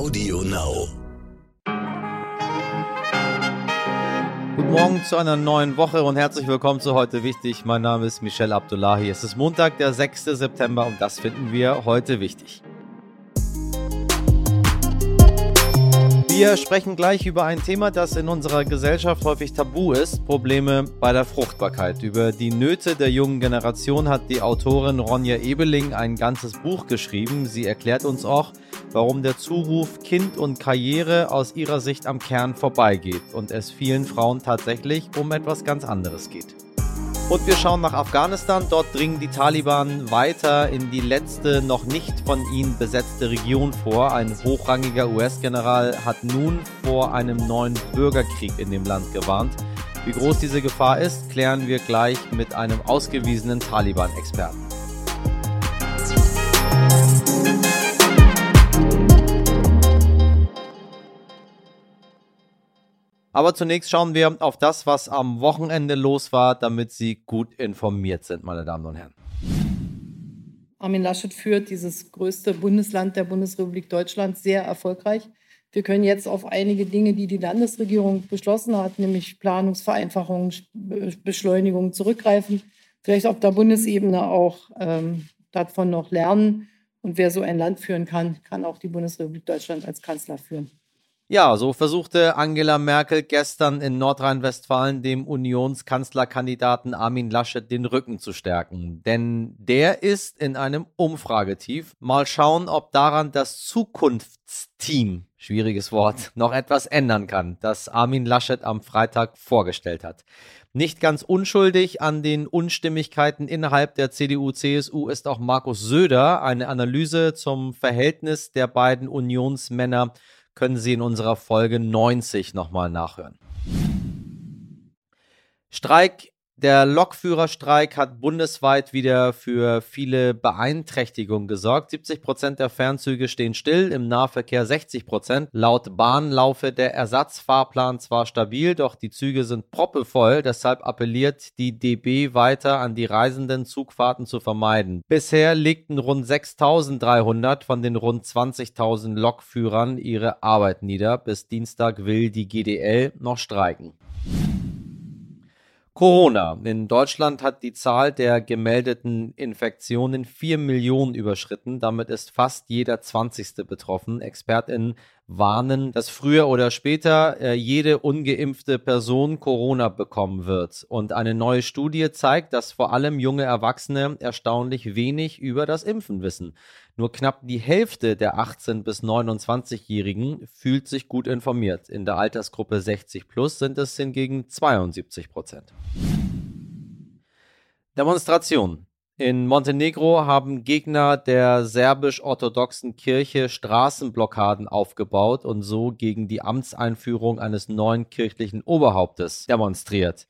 Audio Now. Guten Morgen zu einer neuen Woche und herzlich willkommen zu heute wichtig. Mein Name ist Michel Abdullahi. Es ist Montag, der 6. September und das finden wir heute wichtig. Wir sprechen gleich über ein Thema, das in unserer Gesellschaft häufig tabu ist, Probleme bei der Fruchtbarkeit. Über die Nöte der jungen Generation hat die Autorin Ronja Ebeling ein ganzes Buch geschrieben. Sie erklärt uns auch, warum der Zuruf Kind und Karriere aus ihrer Sicht am Kern vorbeigeht und es vielen Frauen tatsächlich um etwas ganz anderes geht. Und wir schauen nach Afghanistan. Dort dringen die Taliban weiter in die letzte noch nicht von ihnen besetzte Region vor. Ein hochrangiger US-General hat nun vor einem neuen Bürgerkrieg in dem Land gewarnt. Wie groß diese Gefahr ist, klären wir gleich mit einem ausgewiesenen Taliban-Experten. Aber zunächst schauen wir auf das, was am Wochenende los war, damit Sie gut informiert sind, meine Damen und Herren. Armin Laschet führt dieses größte Bundesland der Bundesrepublik Deutschland sehr erfolgreich. Wir können jetzt auf einige Dinge, die die Landesregierung beschlossen hat, nämlich Planungsvereinfachung, Beschleunigung zurückgreifen. Vielleicht auf der Bundesebene auch ähm, davon noch lernen. Und wer so ein Land führen kann, kann auch die Bundesrepublik Deutschland als Kanzler führen. Ja, so versuchte Angela Merkel gestern in Nordrhein-Westfalen dem Unionskanzlerkandidaten Armin Laschet den Rücken zu stärken. Denn der ist in einem Umfragetief. Mal schauen, ob daran das Zukunftsteam, schwieriges Wort, noch etwas ändern kann, das Armin Laschet am Freitag vorgestellt hat. Nicht ganz unschuldig an den Unstimmigkeiten innerhalb der CDU-CSU ist auch Markus Söder. Eine Analyse zum Verhältnis der beiden Unionsmänner können Sie in unserer Folge 90 nochmal nachhören. Streik der Lokführerstreik hat bundesweit wieder für viele Beeinträchtigungen gesorgt. 70 Prozent der Fernzüge stehen still, im Nahverkehr 60 Prozent. Laut Bahn laufe der Ersatzfahrplan zwar stabil, doch die Züge sind proppevoll. Deshalb appelliert die DB weiter an die Reisenden, Zugfahrten zu vermeiden. Bisher legten rund 6.300 von den rund 20.000 Lokführern ihre Arbeit nieder. Bis Dienstag will die GDL noch streiken. Corona. In Deutschland hat die Zahl der gemeldeten Infektionen 4 Millionen überschritten. Damit ist fast jeder 20. betroffen. ExpertInnen warnen, dass früher oder später äh, jede ungeimpfte Person Corona bekommen wird. Und eine neue Studie zeigt, dass vor allem junge Erwachsene erstaunlich wenig über das Impfen wissen. Nur knapp die Hälfte der 18 bis 29-Jährigen fühlt sich gut informiert. In der Altersgruppe 60 plus sind es hingegen 72 Prozent. Demonstration. In Montenegro haben Gegner der serbisch-orthodoxen Kirche Straßenblockaden aufgebaut und so gegen die Amtseinführung eines neuen kirchlichen Oberhauptes demonstriert.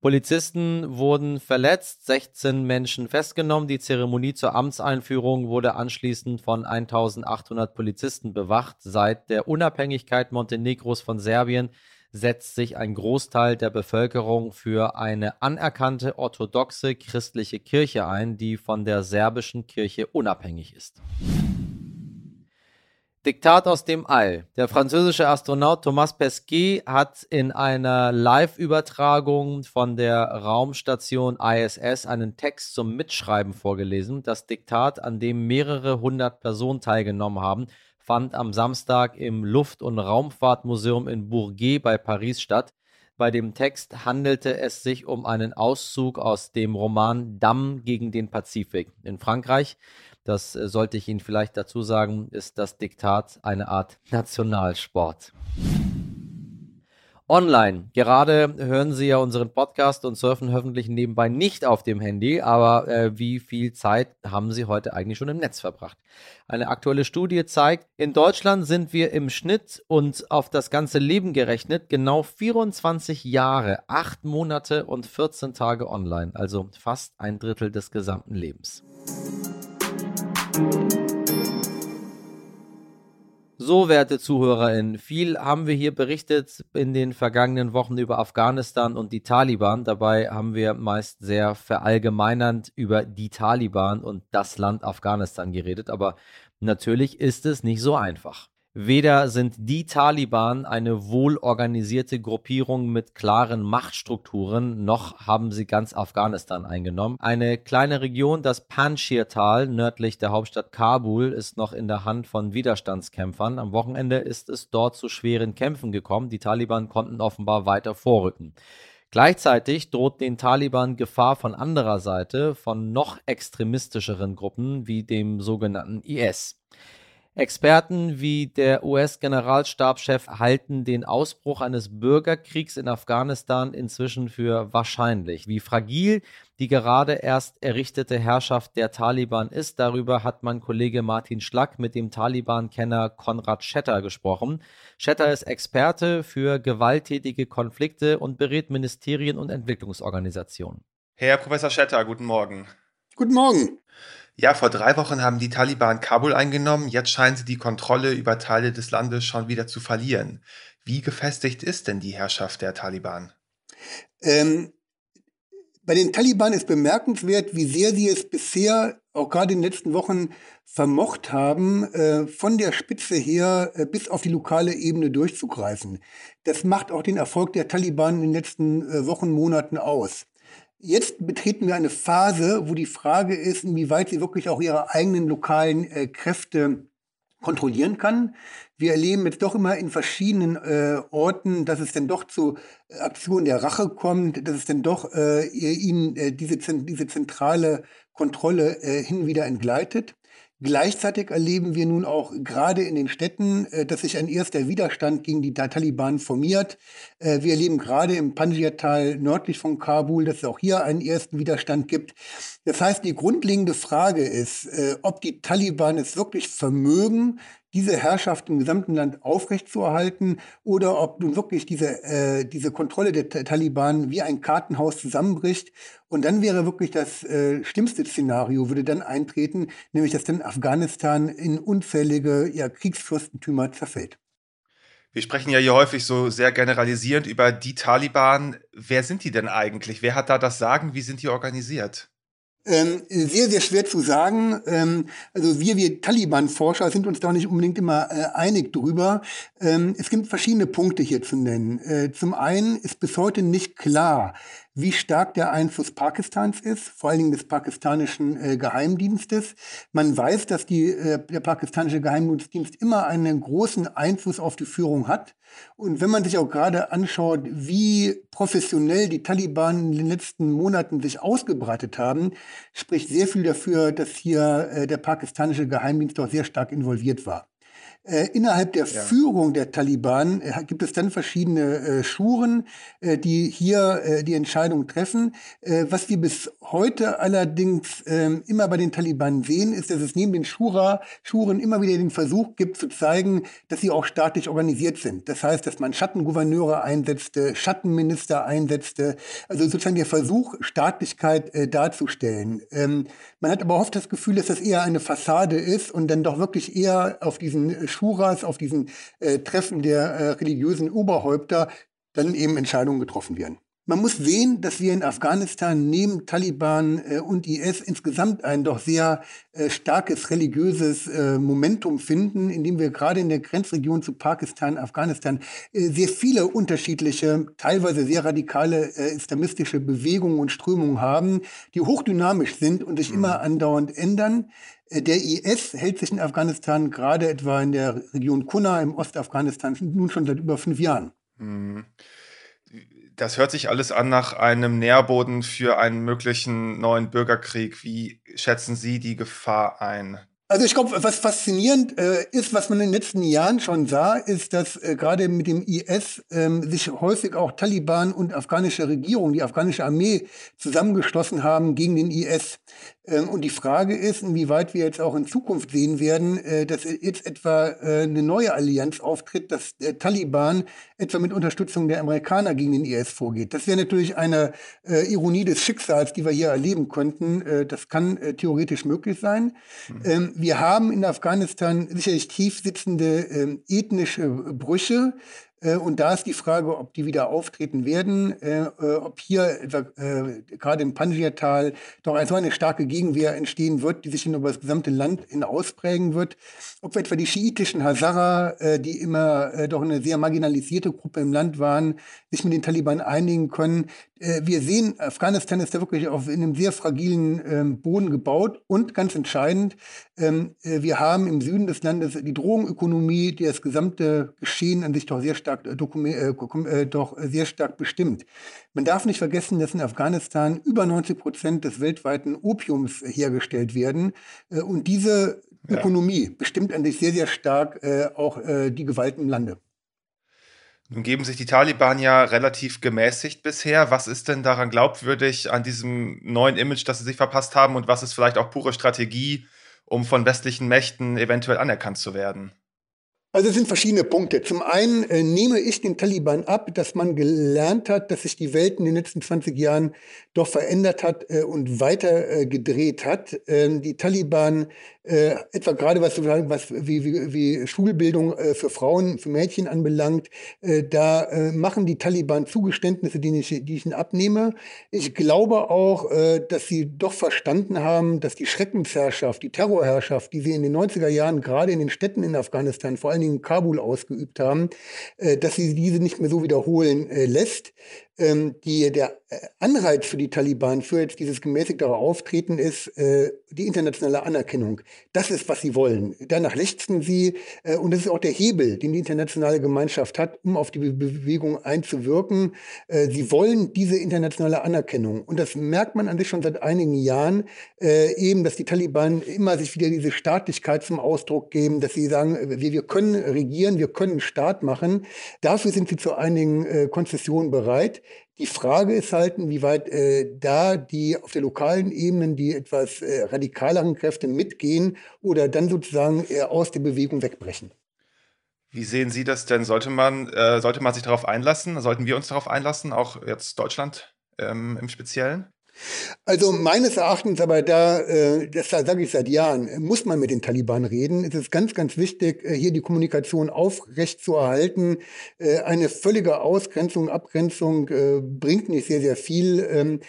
Polizisten wurden verletzt, 16 Menschen festgenommen. Die Zeremonie zur Amtseinführung wurde anschließend von 1800 Polizisten bewacht. Seit der Unabhängigkeit Montenegros von Serbien setzt sich ein Großteil der Bevölkerung für eine anerkannte orthodoxe christliche Kirche ein, die von der serbischen Kirche unabhängig ist. Diktat aus dem All. Der französische Astronaut Thomas Pesquet hat in einer Live-Übertragung von der Raumstation ISS einen Text zum Mitschreiben vorgelesen. Das Diktat, an dem mehrere hundert Personen teilgenommen haben, fand am Samstag im Luft- und Raumfahrtmuseum in Bourget bei Paris statt. Bei dem Text handelte es sich um einen Auszug aus dem Roman Damm gegen den Pazifik. In Frankreich, das sollte ich Ihnen vielleicht dazu sagen, ist das Diktat eine Art Nationalsport online. Gerade hören Sie ja unseren Podcast und surfen hoffentlich nebenbei nicht auf dem Handy, aber äh, wie viel Zeit haben Sie heute eigentlich schon im Netz verbracht? Eine aktuelle Studie zeigt, in Deutschland sind wir im Schnitt und auf das ganze Leben gerechnet genau 24 Jahre, 8 Monate und 14 Tage online, also fast ein Drittel des gesamten Lebens. So, werte ZuhörerInnen, viel haben wir hier berichtet in den vergangenen Wochen über Afghanistan und die Taliban. Dabei haben wir meist sehr verallgemeinernd über die Taliban und das Land Afghanistan geredet. Aber natürlich ist es nicht so einfach. Weder sind die Taliban eine wohlorganisierte Gruppierung mit klaren Machtstrukturen, noch haben sie ganz Afghanistan eingenommen. Eine kleine Region, das Panjshir-Tal nördlich der Hauptstadt Kabul, ist noch in der Hand von Widerstandskämpfern. Am Wochenende ist es dort zu schweren Kämpfen gekommen. Die Taliban konnten offenbar weiter vorrücken. Gleichzeitig droht den Taliban Gefahr von anderer Seite, von noch extremistischeren Gruppen wie dem sogenannten IS. Experten wie der US-Generalstabschef halten den Ausbruch eines Bürgerkriegs in Afghanistan inzwischen für wahrscheinlich. Wie fragil die gerade erst errichtete Herrschaft der Taliban ist, darüber hat mein Kollege Martin Schlack mit dem Taliban-Kenner Konrad Schetter gesprochen. Schetter ist Experte für gewalttätige Konflikte und berät Ministerien und Entwicklungsorganisationen. Herr Professor Schetter, guten Morgen. Guten Morgen. Ja, vor drei Wochen haben die Taliban Kabul eingenommen. Jetzt scheinen sie die Kontrolle über Teile des Landes schon wieder zu verlieren. Wie gefestigt ist denn die Herrschaft der Taliban? Ähm, bei den Taliban ist bemerkenswert, wie sehr sie es bisher, auch gerade in den letzten Wochen, vermocht haben, äh, von der Spitze her äh, bis auf die lokale Ebene durchzugreifen. Das macht auch den Erfolg der Taliban in den letzten äh, Wochen, Monaten aus. Jetzt betreten wir eine Phase, wo die Frage ist, inwieweit sie wirklich auch ihre eigenen lokalen äh, Kräfte kontrollieren kann. Wir erleben jetzt doch immer in verschiedenen äh, Orten, dass es dann doch zu äh, Aktionen der Rache kommt, dass es dann doch äh, ihnen äh, diese, diese zentrale Kontrolle äh, hin wieder entgleitet. Gleichzeitig erleben wir nun auch gerade in den Städten, äh, dass sich ein erster Widerstand gegen die Taliban formiert. Äh, wir erleben gerade im Panjshir-Tal nördlich von Kabul, dass es auch hier einen ersten Widerstand gibt. Das heißt, die grundlegende Frage ist, äh, ob die Taliban es wirklich vermögen, diese Herrschaft im gesamten Land aufrechtzuerhalten oder ob nun wirklich diese, äh, diese Kontrolle der Taliban wie ein Kartenhaus zusammenbricht. Und dann wäre wirklich das äh, schlimmste Szenario, würde dann eintreten, nämlich dass dann Afghanistan in unzählige ja, Kriegsfürstentümer zerfällt. Wir sprechen ja hier häufig so sehr generalisierend über die Taliban. Wer sind die denn eigentlich? Wer hat da das Sagen? Wie sind die organisiert? Ähm, sehr, sehr schwer zu sagen. Ähm, also wir, wir Taliban-Forscher sind uns da nicht unbedingt immer äh, einig drüber. Ähm, es gibt verschiedene Punkte hier zu nennen. Äh, zum einen ist bis heute nicht klar, wie stark der Einfluss Pakistans ist, vor allen Dingen des pakistanischen äh, Geheimdienstes. Man weiß, dass die, äh, der pakistanische Geheimdienst immer einen großen Einfluss auf die Führung hat. Und wenn man sich auch gerade anschaut, wie professionell die Taliban in den letzten Monaten sich ausgebreitet haben, spricht sehr viel dafür, dass hier äh, der pakistanische Geheimdienst auch sehr stark involviert war. Äh, innerhalb der ja. Führung der Taliban äh, gibt es dann verschiedene äh, Schuren, äh, die hier äh, die Entscheidung treffen. Was wir bis heute allerdings ähm, immer bei den Taliban sehen, ist, dass es neben den Schura, Schuren immer wieder den Versuch gibt zu zeigen, dass sie auch staatlich organisiert sind. Das heißt, dass man Schattengouverneure einsetzte, Schattenminister einsetzte, also sozusagen der Versuch, Staatlichkeit darzustellen. Ähm, man hat aber oft das Gefühl, dass das eher eine Fassade ist und dann doch wirklich eher auf diesen Schuras, auf diesen äh, Treffen der äh, religiösen Oberhäupter dann eben Entscheidungen getroffen werden. Man muss sehen, dass wir in Afghanistan neben Taliban äh, und IS insgesamt ein doch sehr äh, starkes religiöses äh, Momentum finden, indem wir gerade in der Grenzregion zu Pakistan, Afghanistan äh, sehr viele unterschiedliche, teilweise sehr radikale äh, islamistische Bewegungen und Strömungen haben, die hochdynamisch sind und sich mhm. immer andauernd ändern. Äh, der IS hält sich in Afghanistan gerade etwa in der Region Kunna im Ostafghanistan nun schon seit über fünf Jahren. Mhm. Das hört sich alles an nach einem Nährboden für einen möglichen neuen Bürgerkrieg. Wie schätzen Sie die Gefahr ein? Also ich glaube, was faszinierend äh, ist, was man in den letzten Jahren schon sah, ist, dass äh, gerade mit dem IS ähm, sich häufig auch Taliban und afghanische Regierung, die afghanische Armee zusammengeschlossen haben gegen den IS. Ähm, und die Frage ist, inwieweit wir jetzt auch in Zukunft sehen werden, äh, dass jetzt etwa äh, eine neue Allianz auftritt, dass der Taliban etwa mit Unterstützung der Amerikaner gegen den IS vorgeht. Das wäre natürlich eine äh, Ironie des Schicksals, die wir hier erleben könnten. Das kann theoretisch möglich sein. Mhm. Wir haben in Afghanistan sicherlich tief sitzende ähm, ethnische Brüche. Äh, und da ist die Frage, ob die wieder auftreten werden, äh, äh, ob hier gerade im Panjshir-Tal doch so eine starke Gegenwehr entstehen wird, die sich dann über das gesamte Land hin ausprägen wird. Ob etwa die schiitischen Hazara, die immer doch eine sehr marginalisierte Gruppe im Land waren, sich mit den Taliban einigen können. Wir sehen, Afghanistan ist da wirklich auf einem sehr fragilen ähm, Boden gebaut und ganz entscheidend, ähm, wir haben im Süden des Landes die Drogenökonomie, die das gesamte Geschehen an sich doch sehr stark äh, äh, doch sehr stark bestimmt. Man darf nicht vergessen, dass in Afghanistan über 90 Prozent des weltweiten Opiums hergestellt werden. Äh, und diese ja. Ökonomie bestimmt eigentlich sehr, sehr stark äh, auch äh, die Gewalt im Lande. Nun geben sich die Taliban ja relativ gemäßigt bisher. Was ist denn daran glaubwürdig an diesem neuen Image, das sie sich verpasst haben? Und was ist vielleicht auch pure Strategie, um von westlichen Mächten eventuell anerkannt zu werden? Also es sind verschiedene Punkte. Zum einen äh, nehme ich den Taliban ab, dass man gelernt hat, dass sich die Welt in den letzten 20 Jahren doch verändert hat äh, und weiter äh, gedreht hat. Ähm, die Taliban äh, etwa gerade was, was wie, wie, wie Schulbildung äh, für Frauen, für Mädchen anbelangt, äh, da äh, machen die Taliban Zugeständnisse, die ich, die ich ihnen abnehme. Ich glaube auch, äh, dass sie doch verstanden haben, dass die Schreckensherrschaft, die Terrorherrschaft, die sie in den 90er Jahren gerade in den Städten in Afghanistan, vor allen Dingen in Kabul ausgeübt haben, äh, dass sie diese nicht mehr so wiederholen äh, lässt ähm, die, der äh, Anreiz für die Taliban für jetzt dieses gemäßigtere Auftreten ist äh, die internationale Anerkennung. Das ist, was sie wollen. Danach lechzen sie äh, und das ist auch der Hebel, den die internationale Gemeinschaft hat, um auf die Be Bewegung einzuwirken. Äh, sie wollen diese internationale Anerkennung und das merkt man an sich schon seit einigen Jahren, äh, eben, dass die Taliban immer sich wieder diese Staatlichkeit zum Ausdruck geben, dass sie sagen, wir, wir können regieren, wir können Staat machen. Dafür sind sie zu einigen äh, Konzessionen bereit. Die Frage ist halt, inwieweit äh, da die auf der lokalen Ebene die etwas äh, radikaleren Kräfte mitgehen oder dann sozusagen äh, aus der Bewegung wegbrechen. Wie sehen Sie das denn? Sollte man, äh, sollte man sich darauf einlassen? Sollten wir uns darauf einlassen, auch jetzt Deutschland ähm, im Speziellen? Also meines Erachtens, aber da, äh, das sage ich seit Jahren, muss man mit den Taliban reden. Es ist ganz, ganz wichtig, äh, hier die Kommunikation aufrecht zu erhalten. Äh, eine völlige Ausgrenzung, Abgrenzung bringt nicht sehr, sehr viel. Ähm,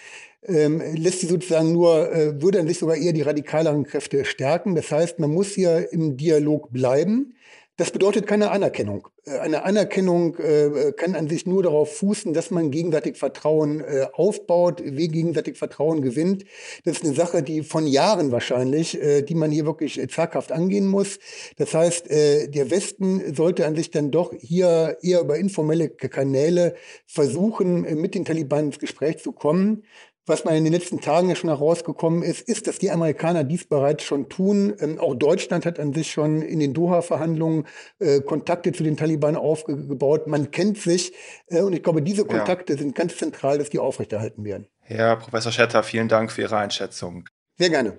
ähm, lässt sie sozusagen nur, äh, würde an sich sogar eher die radikaleren Kräfte stärken. Das heißt, man muss hier im Dialog bleiben. Das bedeutet keine Anerkennung. Äh, eine Anerkennung äh, kann an sich nur darauf fußen, dass man gegenseitig Vertrauen äh, aufbaut, wie gegenseitig Vertrauen gewinnt. Das ist eine Sache, die von Jahren wahrscheinlich, äh, die man hier wirklich zaghaft angehen muss. Das heißt, äh, der Westen sollte an sich dann doch hier eher über informelle Kanäle versuchen, äh, mit den Taliban ins Gespräch zu kommen. Was man in den letzten Tagen ja schon herausgekommen ist, ist, dass die Amerikaner dies bereits schon tun. Ähm, auch Deutschland hat an sich schon in den Doha-Verhandlungen äh, Kontakte zu den Taliban aufgebaut. Man kennt sich äh, und ich glaube, diese Kontakte ja. sind ganz zentral, dass die aufrechterhalten werden. Herr Professor Schetter, vielen Dank für Ihre Einschätzung. Sehr gerne.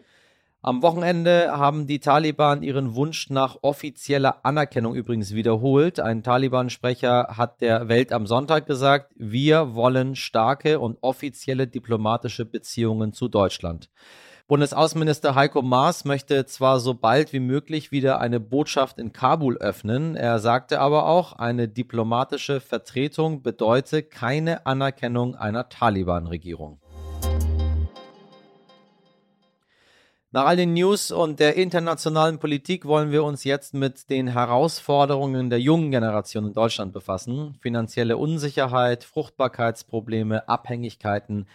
Am Wochenende haben die Taliban ihren Wunsch nach offizieller Anerkennung übrigens wiederholt. Ein Taliban-Sprecher hat der Welt am Sonntag gesagt, wir wollen starke und offizielle diplomatische Beziehungen zu Deutschland. Bundesaußenminister Heiko Maas möchte zwar so bald wie möglich wieder eine Botschaft in Kabul öffnen, er sagte aber auch, eine diplomatische Vertretung bedeute keine Anerkennung einer Taliban-Regierung. Nach all den News und der internationalen Politik wollen wir uns jetzt mit den Herausforderungen der jungen Generation in Deutschland befassen. Finanzielle Unsicherheit, Fruchtbarkeitsprobleme, Abhängigkeiten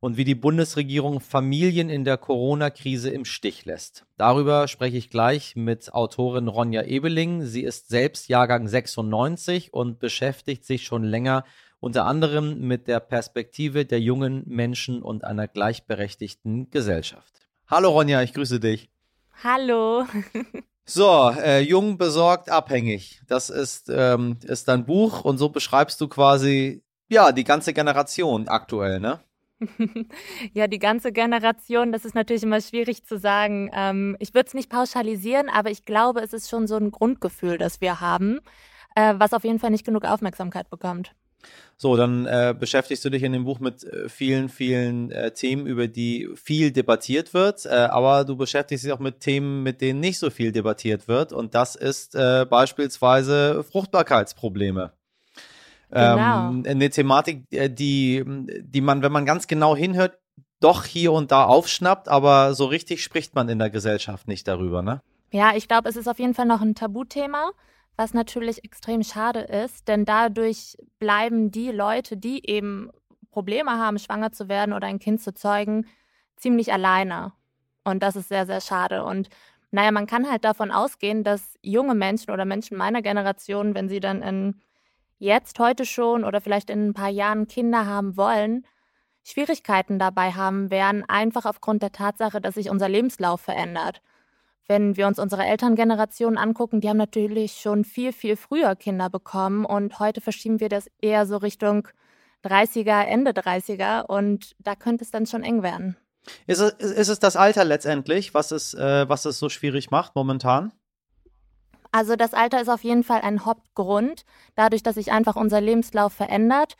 und wie die Bundesregierung Familien in der Corona-Krise im Stich lässt. Darüber spreche ich gleich mit Autorin Ronja Ebeling. Sie ist selbst Jahrgang 96 und beschäftigt sich schon länger unter anderem mit der Perspektive der jungen Menschen und einer gleichberechtigten Gesellschaft. Hallo Ronja, ich grüße dich. Hallo. So, äh, jung, besorgt, abhängig. Das ist, ähm, ist dein Buch und so beschreibst du quasi, ja, die ganze Generation aktuell, ne? ja, die ganze Generation, das ist natürlich immer schwierig zu sagen. Ähm, ich würde es nicht pauschalisieren, aber ich glaube, es ist schon so ein Grundgefühl, das wir haben, äh, was auf jeden Fall nicht genug Aufmerksamkeit bekommt. So, dann äh, beschäftigst du dich in dem Buch mit äh, vielen, vielen äh, Themen, über die viel debattiert wird, äh, aber du beschäftigst dich auch mit Themen, mit denen nicht so viel debattiert wird. Und das ist äh, beispielsweise Fruchtbarkeitsprobleme. Genau. Ähm, eine Thematik, die, die man, wenn man ganz genau hinhört, doch hier und da aufschnappt, aber so richtig spricht man in der Gesellschaft nicht darüber, ne? Ja, ich glaube, es ist auf jeden Fall noch ein Tabuthema, was natürlich extrem schade ist, denn dadurch bleiben die Leute, die eben Probleme haben, schwanger zu werden oder ein Kind zu zeugen, ziemlich alleine. Und das ist sehr, sehr schade. Und naja, man kann halt davon ausgehen, dass junge Menschen oder Menschen meiner Generation, wenn sie dann in jetzt, heute schon oder vielleicht in ein paar Jahren Kinder haben wollen, Schwierigkeiten dabei haben werden, einfach aufgrund der Tatsache, dass sich unser Lebenslauf verändert. Wenn wir uns unsere Elterngeneration angucken, die haben natürlich schon viel, viel früher Kinder bekommen und heute verschieben wir das eher so Richtung 30er, Ende 30er und da könnte es dann schon eng werden. Ist es, ist es das Alter letztendlich, was es, äh, was es so schwierig macht momentan? Also das Alter ist auf jeden Fall ein Hauptgrund, dadurch, dass sich einfach unser Lebenslauf verändert.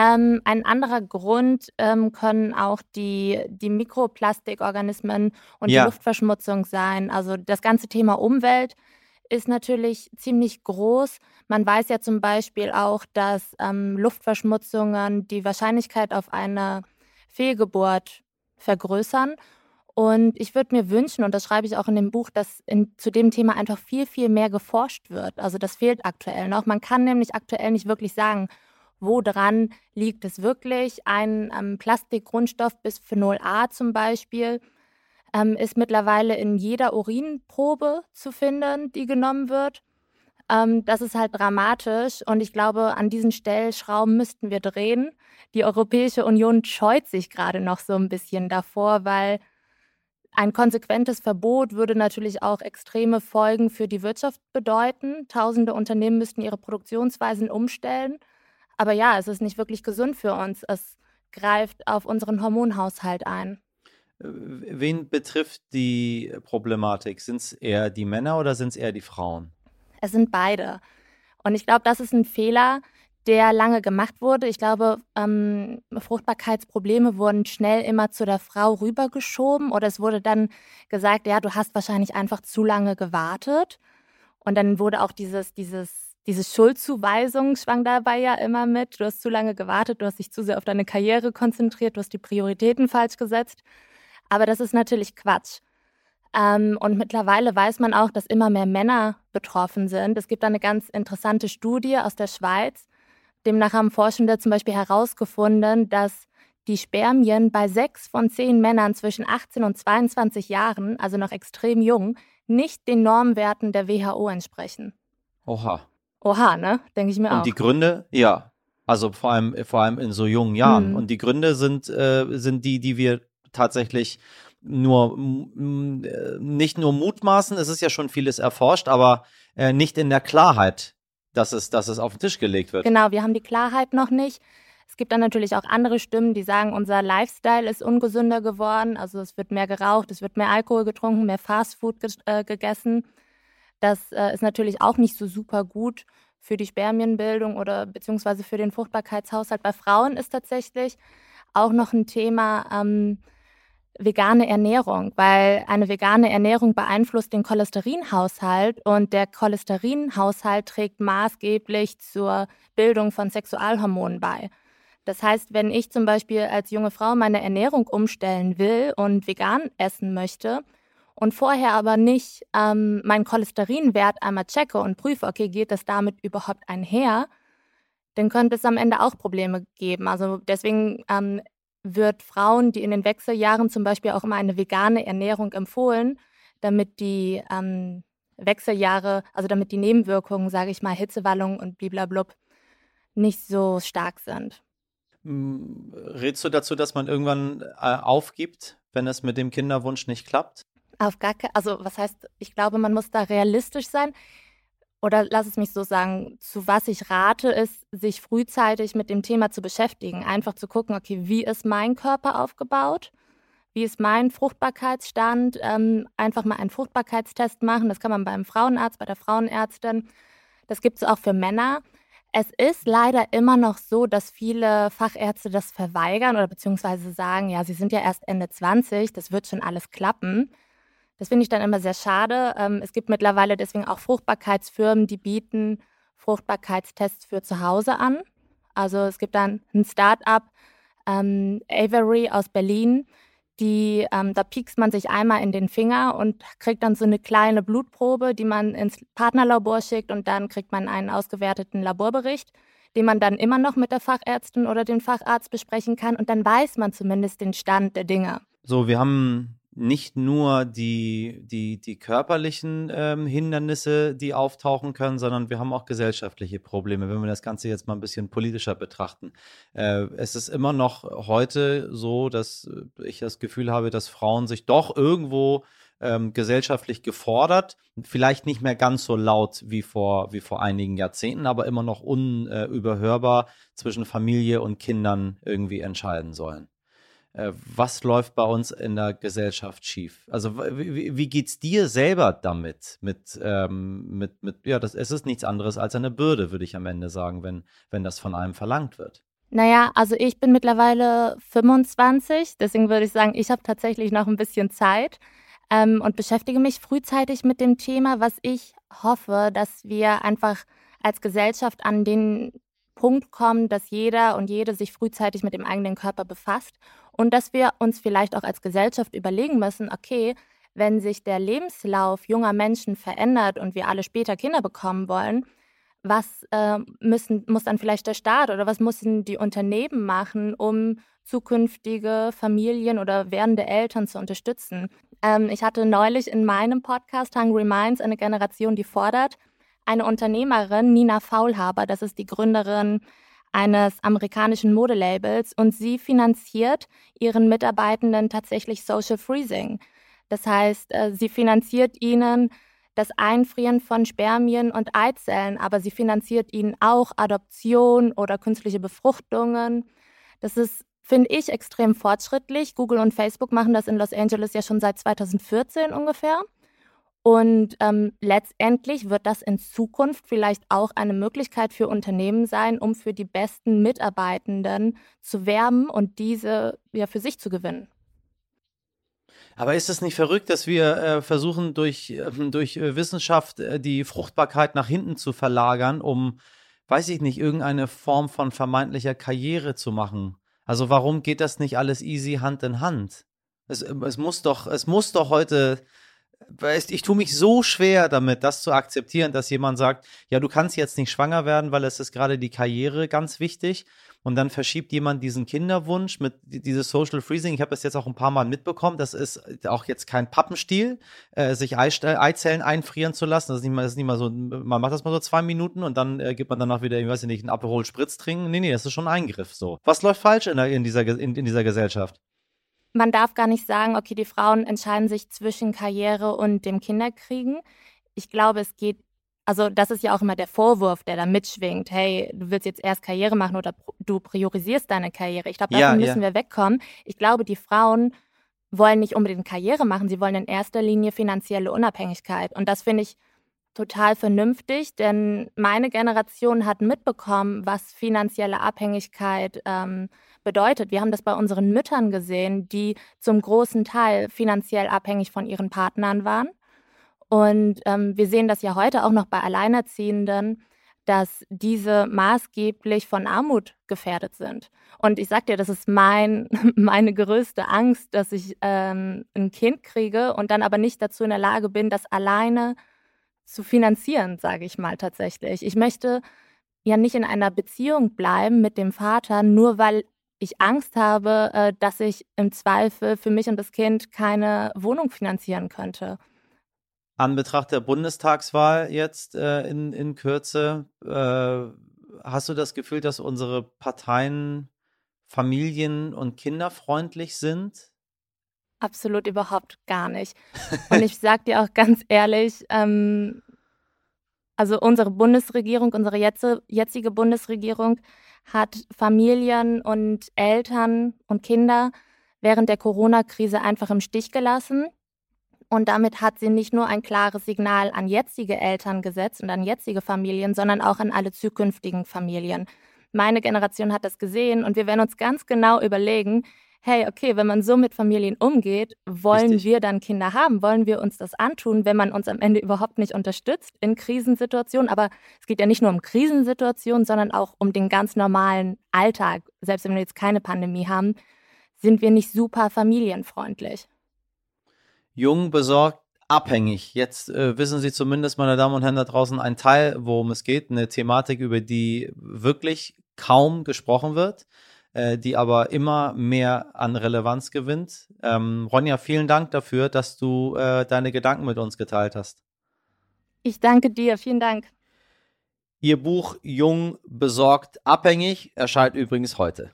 Ähm, ein anderer Grund ähm, können auch die, die Mikroplastikorganismen und ja. die Luftverschmutzung sein. Also das ganze Thema Umwelt ist natürlich ziemlich groß. Man weiß ja zum Beispiel auch, dass ähm, Luftverschmutzungen die Wahrscheinlichkeit auf eine Fehlgeburt vergrößern. Und ich würde mir wünschen, und das schreibe ich auch in dem Buch, dass in, zu dem Thema einfach viel, viel mehr geforscht wird. Also das fehlt aktuell noch. Man kann nämlich aktuell nicht wirklich sagen, woran liegt es wirklich. Ein ähm, Plastikgrundstoff Bisphenol A zum Beispiel ähm, ist mittlerweile in jeder Urinprobe zu finden, die genommen wird. Ähm, das ist halt dramatisch und ich glaube, an diesen Stellschrauben müssten wir drehen. Die Europäische Union scheut sich gerade noch so ein bisschen davor, weil ein konsequentes Verbot würde natürlich auch extreme Folgen für die Wirtschaft bedeuten. Tausende Unternehmen müssten ihre Produktionsweisen umstellen. Aber ja, es ist nicht wirklich gesund für uns. Es greift auf unseren Hormonhaushalt ein. Wen betrifft die Problematik? Sind es eher die Männer oder sind es eher die Frauen? Es sind beide. Und ich glaube, das ist ein Fehler, der lange gemacht wurde. Ich glaube, ähm, Fruchtbarkeitsprobleme wurden schnell immer zu der Frau rübergeschoben oder es wurde dann gesagt, ja, du hast wahrscheinlich einfach zu lange gewartet. Und dann wurde auch dieses, dieses, diese Schuldzuweisung schwang dabei ja immer mit. Du hast zu lange gewartet, du hast dich zu sehr auf deine Karriere konzentriert, du hast die Prioritäten falsch gesetzt. Aber das ist natürlich Quatsch. Ähm, und mittlerweile weiß man auch, dass immer mehr Männer betroffen sind. Es gibt eine ganz interessante Studie aus der Schweiz. Demnach haben Forschende zum Beispiel herausgefunden, dass die Spermien bei sechs von zehn Männern zwischen 18 und 22 Jahren, also noch extrem jung, nicht den Normwerten der WHO entsprechen. Oha. Oha, ne? Denke ich mir und auch. Und die Gründe, ja. Also vor allem, vor allem in so jungen Jahren. Mhm. Und die Gründe sind, äh, sind die, die wir tatsächlich nur äh, nicht nur mutmaßen, es ist ja schon vieles erforscht, aber äh, nicht in der Klarheit, dass es, dass es auf den Tisch gelegt wird. Genau, wir haben die Klarheit noch nicht. Es gibt dann natürlich auch andere Stimmen, die sagen, unser Lifestyle ist ungesünder geworden. Also es wird mehr geraucht, es wird mehr Alkohol getrunken, mehr Fastfood ge äh, gegessen. Das äh, ist natürlich auch nicht so super gut für die Spermienbildung oder beziehungsweise für den Fruchtbarkeitshaushalt. Bei Frauen ist tatsächlich auch noch ein Thema, ähm, vegane Ernährung, weil eine vegane Ernährung beeinflusst den Cholesterinhaushalt und der Cholesterinhaushalt trägt maßgeblich zur Bildung von Sexualhormonen bei. Das heißt, wenn ich zum Beispiel als junge Frau meine Ernährung umstellen will und vegan essen möchte und vorher aber nicht ähm, meinen Cholesterinwert einmal checke und prüfe, okay, geht das damit überhaupt einher, dann könnte es am Ende auch Probleme geben. Also deswegen ähm, wird Frauen, die in den Wechseljahren zum Beispiel auch immer eine vegane Ernährung empfohlen, damit die ähm, Wechseljahre, also damit die Nebenwirkungen, sage ich mal, Hitzewallung und bliblablub, nicht so stark sind. Hm, Rätst du dazu, dass man irgendwann äh, aufgibt, wenn es mit dem Kinderwunsch nicht klappt? Auf gar keinen, also was heißt, ich glaube, man muss da realistisch sein oder lass es mich so sagen, zu was ich rate, ist, sich frühzeitig mit dem Thema zu beschäftigen. Einfach zu gucken, okay, wie ist mein Körper aufgebaut? Wie ist mein Fruchtbarkeitsstand? Ähm, einfach mal einen Fruchtbarkeitstest machen. Das kann man beim Frauenarzt, bei der Frauenärztin. Das gibt es auch für Männer. Es ist leider immer noch so, dass viele Fachärzte das verweigern oder beziehungsweise sagen, ja, sie sind ja erst Ende 20, das wird schon alles klappen. Das finde ich dann immer sehr schade. Ähm, es gibt mittlerweile deswegen auch Fruchtbarkeitsfirmen, die bieten Fruchtbarkeitstests für zu Hause an. Also es gibt dann ein Start-up, ähm, Avery aus Berlin, die, ähm, da piekst man sich einmal in den Finger und kriegt dann so eine kleine Blutprobe, die man ins Partnerlabor schickt und dann kriegt man einen ausgewerteten Laborbericht, den man dann immer noch mit der Fachärztin oder dem Facharzt besprechen kann und dann weiß man zumindest den Stand der Dinge. So, wir haben nicht nur die, die, die körperlichen ähm, Hindernisse, die auftauchen können, sondern wir haben auch gesellschaftliche Probleme, wenn wir das Ganze jetzt mal ein bisschen politischer betrachten. Äh, es ist immer noch heute so, dass ich das Gefühl habe, dass Frauen sich doch irgendwo ähm, gesellschaftlich gefordert, vielleicht nicht mehr ganz so laut wie vor, wie vor einigen Jahrzehnten, aber immer noch unüberhörbar zwischen Familie und Kindern irgendwie entscheiden sollen. Äh, was läuft bei uns in der Gesellschaft schief? Also wie, wie geht's dir selber damit? Mit, ähm, mit, mit, ja, das, es ist nichts anderes als eine Bürde, würde ich am Ende sagen, wenn, wenn das von einem verlangt wird. Naja, also ich bin mittlerweile 25, deswegen würde ich sagen, ich habe tatsächlich noch ein bisschen Zeit ähm, und beschäftige mich frühzeitig mit dem Thema, was ich hoffe, dass wir einfach als Gesellschaft an den Punkt kommen, dass jeder und jede sich frühzeitig mit dem eigenen Körper befasst und dass wir uns vielleicht auch als Gesellschaft überlegen müssen, okay, wenn sich der Lebenslauf junger Menschen verändert und wir alle später Kinder bekommen wollen, was äh, müssen, muss dann vielleicht der Staat oder was müssen die Unternehmen machen, um zukünftige Familien oder werdende Eltern zu unterstützen? Ähm, ich hatte neulich in meinem Podcast Hungry Minds eine Generation, die fordert, eine Unternehmerin, Nina Faulhaber, das ist die Gründerin eines amerikanischen Modelabels und sie finanziert ihren Mitarbeitenden tatsächlich Social Freezing. Das heißt, äh, sie finanziert ihnen das Einfrieren von Spermien und Eizellen, aber sie finanziert ihnen auch Adoption oder künstliche Befruchtungen. Das ist, finde ich, extrem fortschrittlich. Google und Facebook machen das in Los Angeles ja schon seit 2014 ungefähr. Und ähm, letztendlich wird das in Zukunft vielleicht auch eine Möglichkeit für Unternehmen sein, um für die besten Mitarbeitenden zu werben und diese ja für sich zu gewinnen. Aber ist es nicht verrückt, dass wir äh, versuchen, durch, äh, durch Wissenschaft äh, die Fruchtbarkeit nach hinten zu verlagern, um, weiß ich nicht, irgendeine Form von vermeintlicher Karriere zu machen? Also warum geht das nicht alles easy Hand in Hand? Es, es muss doch, es muss doch heute weißt, ich tue mich so schwer damit, das zu akzeptieren, dass jemand sagt, ja, du kannst jetzt nicht schwanger werden, weil es ist gerade die Karriere ganz wichtig. Und dann verschiebt jemand diesen Kinderwunsch mit dieses Social Freezing. Ich habe das jetzt auch ein paar Mal mitbekommen. Das ist auch jetzt kein Pappenstiel, äh, sich Eizellen einfrieren zu lassen. Das ist nicht mal, das ist nicht mal so, man macht das mal so zwei Minuten und dann äh, gibt man danach wieder, ich weiß nicht, einen Aperol Spritz trinken. Nee, nee, das ist schon ein Eingriff so. Was läuft falsch in, der, in, dieser, in, in dieser Gesellschaft? Man darf gar nicht sagen, okay, die Frauen entscheiden sich zwischen Karriere und dem Kinderkriegen. Ich glaube, es geht, also das ist ja auch immer der Vorwurf, der da mitschwingt. Hey, du willst jetzt erst Karriere machen oder du priorisierst deine Karriere. Ich glaube, davon ja, müssen ja. wir wegkommen. Ich glaube, die Frauen wollen nicht unbedingt Karriere machen, sie wollen in erster Linie finanzielle Unabhängigkeit. Und das finde ich total vernünftig, denn meine Generation hat mitbekommen, was finanzielle Abhängigkeit ähm, bedeutet. Wir haben das bei unseren Müttern gesehen, die zum großen Teil finanziell abhängig von ihren Partnern waren. Und ähm, wir sehen das ja heute auch noch bei Alleinerziehenden, dass diese maßgeblich von Armut gefährdet sind. Und ich sage dir, das ist mein, meine größte Angst, dass ich ähm, ein Kind kriege und dann aber nicht dazu in der Lage bin, das alleine zu finanzieren, sage ich mal tatsächlich. Ich möchte ja nicht in einer Beziehung bleiben mit dem Vater, nur weil ich Angst habe, äh, dass ich im Zweifel für mich und das Kind keine Wohnung finanzieren könnte. An Betracht der Bundestagswahl jetzt äh, in, in Kürze, äh, hast du das Gefühl, dass unsere Parteien familien- und kinderfreundlich sind? Absolut überhaupt gar nicht. Und ich sage dir auch ganz ehrlich, ähm, also unsere Bundesregierung, unsere jetzige Bundesregierung hat Familien und Eltern und Kinder während der Corona-Krise einfach im Stich gelassen. Und damit hat sie nicht nur ein klares Signal an jetzige Eltern gesetzt und an jetzige Familien, sondern auch an alle zukünftigen Familien. Meine Generation hat das gesehen und wir werden uns ganz genau überlegen, hey, okay, wenn man so mit Familien umgeht, wollen Richtig. wir dann Kinder haben? Wollen wir uns das antun, wenn man uns am Ende überhaupt nicht unterstützt in Krisensituationen? Aber es geht ja nicht nur um Krisensituationen, sondern auch um den ganz normalen Alltag. Selbst wenn wir jetzt keine Pandemie haben, sind wir nicht super familienfreundlich. Jung, besorgt, abhängig. Jetzt äh, wissen Sie zumindest, meine Damen und Herren da draußen, ein Teil, worum es geht, eine Thematik, über die wirklich kaum gesprochen wird, äh, die aber immer mehr an Relevanz gewinnt. Ähm, Ronja, vielen Dank dafür, dass du äh, deine Gedanken mit uns geteilt hast. Ich danke dir, vielen Dank. Ihr Buch Jung, besorgt, abhängig erscheint übrigens heute.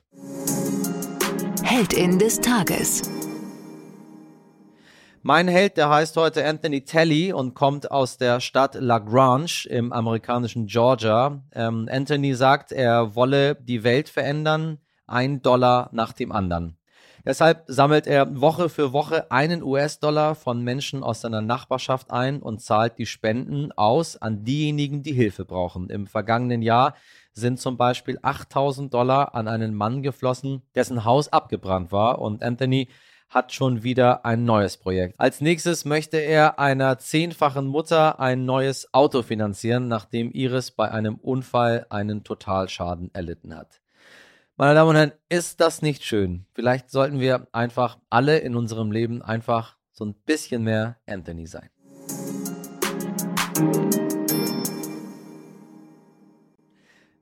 Heldin des Tages. Mein Held, der heißt heute Anthony Telly und kommt aus der Stadt La Grange im amerikanischen Georgia. Ähm, Anthony sagt, er wolle die Welt verändern, ein Dollar nach dem anderen. Deshalb sammelt er Woche für Woche einen US-Dollar von Menschen aus seiner Nachbarschaft ein und zahlt die Spenden aus an diejenigen, die Hilfe brauchen. Im vergangenen Jahr sind zum Beispiel 8000 Dollar an einen Mann geflossen, dessen Haus abgebrannt war und Anthony hat schon wieder ein neues Projekt. Als nächstes möchte er einer zehnfachen Mutter ein neues Auto finanzieren, nachdem Iris bei einem Unfall einen Totalschaden erlitten hat. Meine Damen und Herren, ist das nicht schön? Vielleicht sollten wir einfach alle in unserem Leben einfach so ein bisschen mehr Anthony sein.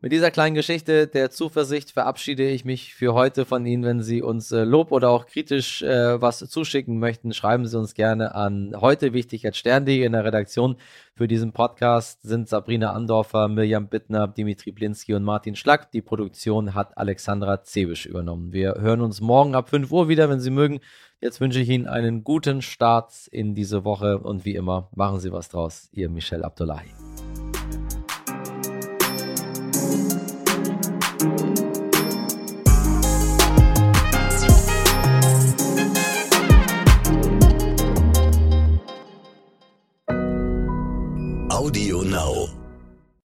Mit dieser kleinen Geschichte der Zuversicht verabschiede ich mich für heute von Ihnen. Wenn Sie uns äh, Lob oder auch kritisch äh, was zuschicken möchten, schreiben Sie uns gerne an heute wichtig at stern.de in der Redaktion. Für diesen Podcast sind Sabrina Andorfer, Mirjam Bittner, Dimitri Blinski und Martin Schlack. Die Produktion hat Alexandra Zebisch übernommen. Wir hören uns morgen ab 5 Uhr wieder, wenn Sie mögen. Jetzt wünsche ich Ihnen einen guten Start in diese Woche und wie immer, machen Sie was draus. Ihr Michel Abdullahi.